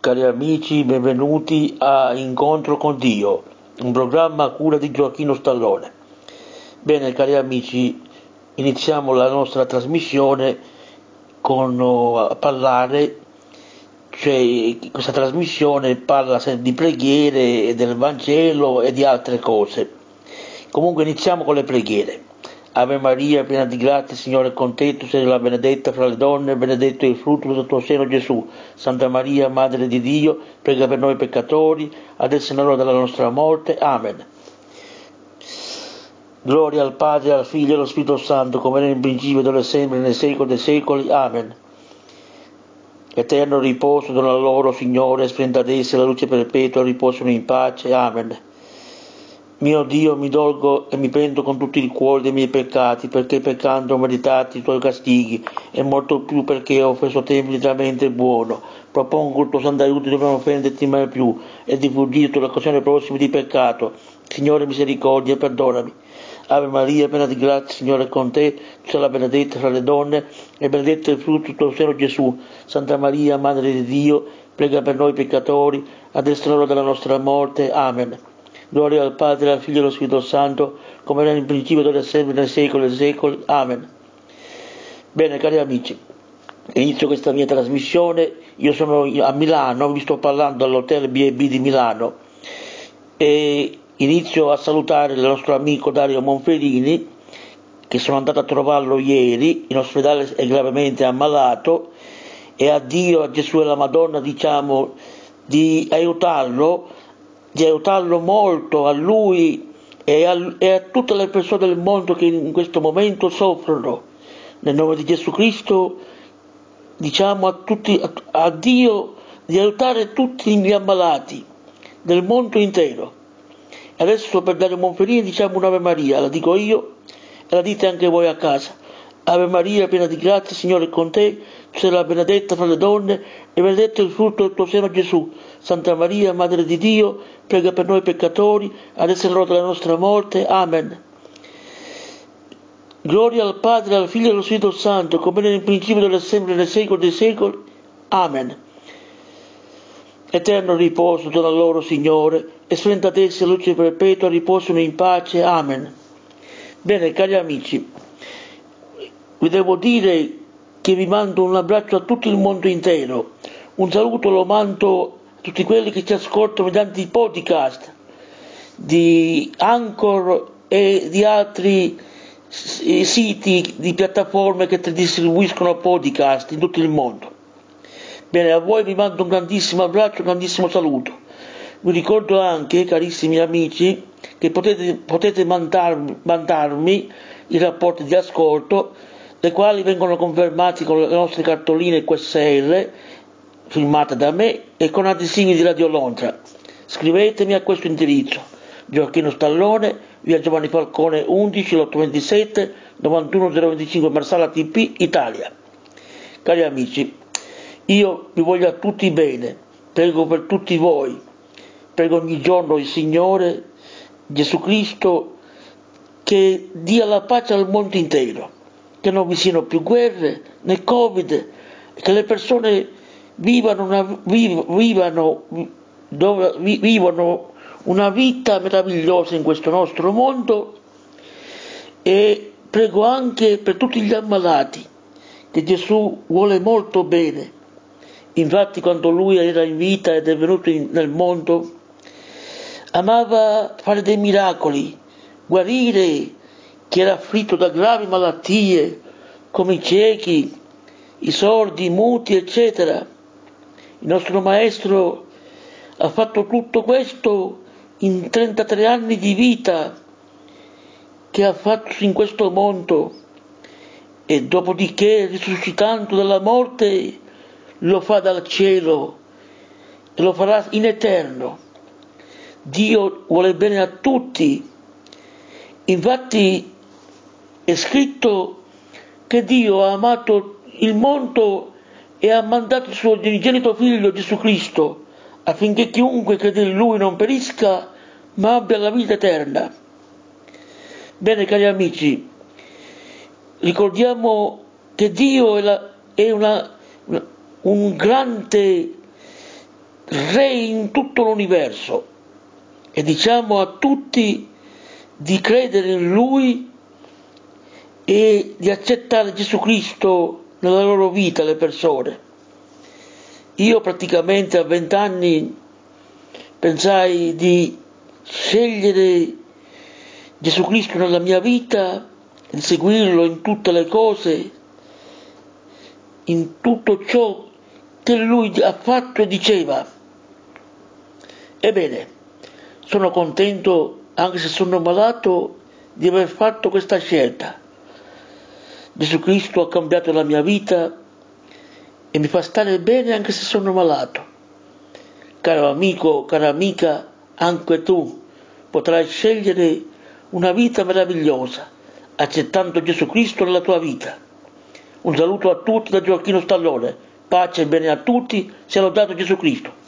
Cari amici, benvenuti a Incontro con Dio, un programma a cura di Gioacchino Stallone. Bene, cari amici, iniziamo la nostra trasmissione con uh, a parlare, cioè questa trasmissione parla di preghiere, del Vangelo e di altre cose. Comunque iniziamo con le preghiere. Ave Maria, piena di grazia, Signore è con te, tu sei la benedetta fra le donne, benedetto è il frutto del tuo seno Gesù. Santa Maria, Madre di Dio, prega per noi peccatori, adesso è l'ora della nostra morte. Amen. Gloria al Padre, al Figlio e allo Spirito Santo, come nel principio, dove sempre, nei secoli dei secoli. Amen. Eterno riposo dona loro, Signore, splenda la luce perpetua, riposano in pace. Amen. Mio Dio, mi dolgo e mi pento con tutto il cuore dei miei peccati, perché peccando ho meritato i tuoi castighi, e molto più perché ho offeso te infinitamente buono. Propongo il tuo santo aiuto di non offenderti mai più e di fuggire le occasioni prossime di peccato. Signore, misericordia, perdonami. Ave Maria, piena di grazia, Signore è con te, tu sei la benedetta fra le donne, e benedetto il frutto del tuo seno Gesù. Santa Maria, Madre di Dio, prega per noi peccatori, adesso è l'ora della nostra morte. Amen. Gloria al Padre, al Figlio e allo Spirito Santo, come era in principio, ora e sempre, nei secoli dei secoli. Amen. Bene, cari amici, inizio questa mia trasmissione. Io sono a Milano, vi sto parlando all'hotel B&B di Milano e inizio a salutare il nostro amico Dario Monferini, che sono andato a trovarlo ieri, in ospedale è gravemente ammalato, e a Dio, a Gesù e alla Madonna diciamo di aiutarlo di aiutarlo molto a lui e a, e a tutte le persone del mondo che in questo momento soffrono. Nel nome di Gesù Cristo diciamo a, tutti, a, a Dio di aiutare tutti gli ammalati del mondo intero. Adesso per dare Monferini diciamo un'Ave Maria, la dico io e la dite anche voi a casa. Ave Maria, piena di grazia, Signore è con te, tu sei la benedetta fra le donne e benedetto il frutto del tuo seno Gesù. Santa Maria, Madre di Dio, prega per noi peccatori, adesso è l'ora della nostra morte. Amen. Gloria al Padre, al Figlio e allo Spirito Santo, come nel principio della sempre nei secoli dei secoli. Amen. Eterno riposo dona loro, Signore, e splendatezza e luce perpetua riposano in pace. Amen. Bene, cari amici, vi devo dire che vi mando un abbraccio a tutto il mondo intero. Un saluto lo mando a tutti quelli che ci ascoltano mediante i podcast di Anchor e di altri siti di piattaforme che distribuiscono podcast in tutto il mondo. Bene, a voi vi mando un grandissimo abbraccio, un grandissimo saluto. Vi ricordo anche, carissimi amici, che potete, potete mandarmi, mandarmi i rapporti di ascolto le quali vengono confermati con le nostre cartoline QSL firmate da me e con adesivi di Radio Londra. Scrivetemi a questo indirizzo Gioacchino Stallone, via Giovanni Falcone 11 827 91025 Marsala TP Italia. Cari amici, io vi voglio a tutti bene, prego per tutti voi, prego ogni giorno il Signore Gesù Cristo che dia la pace al mondo intero che non vi siano più guerre né covid, che le persone vivano una, vivano, dove, vivano una vita meravigliosa in questo nostro mondo e prego anche per tutti gli ammalati che Gesù vuole molto bene. Infatti quando lui era in vita ed è venuto in, nel mondo, amava fare dei miracoli, guarire chi era afflitto da gravi malattie come i ciechi, i sordi, i muti, eccetera. Il nostro maestro ha fatto tutto questo in 33 anni di vita che ha fatto in questo mondo e dopodiché risuscitando dalla morte lo fa dal cielo e lo farà in eterno. Dio vuole bene a tutti. Infatti è scritto che Dio ha amato il mondo e ha mandato il suo unigenito figlio Gesù Cristo affinché chiunque crede in lui non perisca ma abbia la vita eterna. Bene cari amici, ricordiamo che Dio è, la, è una, un grande re in tutto l'universo e diciamo a tutti di credere in Lui e di accettare Gesù Cristo nella loro vita, le persone. Io praticamente a vent'anni pensai di scegliere Gesù Cristo nella mia vita, di seguirlo in tutte le cose, in tutto ciò che lui ha fatto e diceva. Ebbene, sono contento, anche se sono malato, di aver fatto questa scelta. Gesù Cristo ha cambiato la mia vita e mi fa stare bene anche se sono malato. Caro amico, cara amica, anche tu potrai scegliere una vita meravigliosa accettando Gesù Cristo nella tua vita. Un saluto a tutti da Gioacchino Stallone. Pace e bene a tutti, sia lodato Gesù Cristo.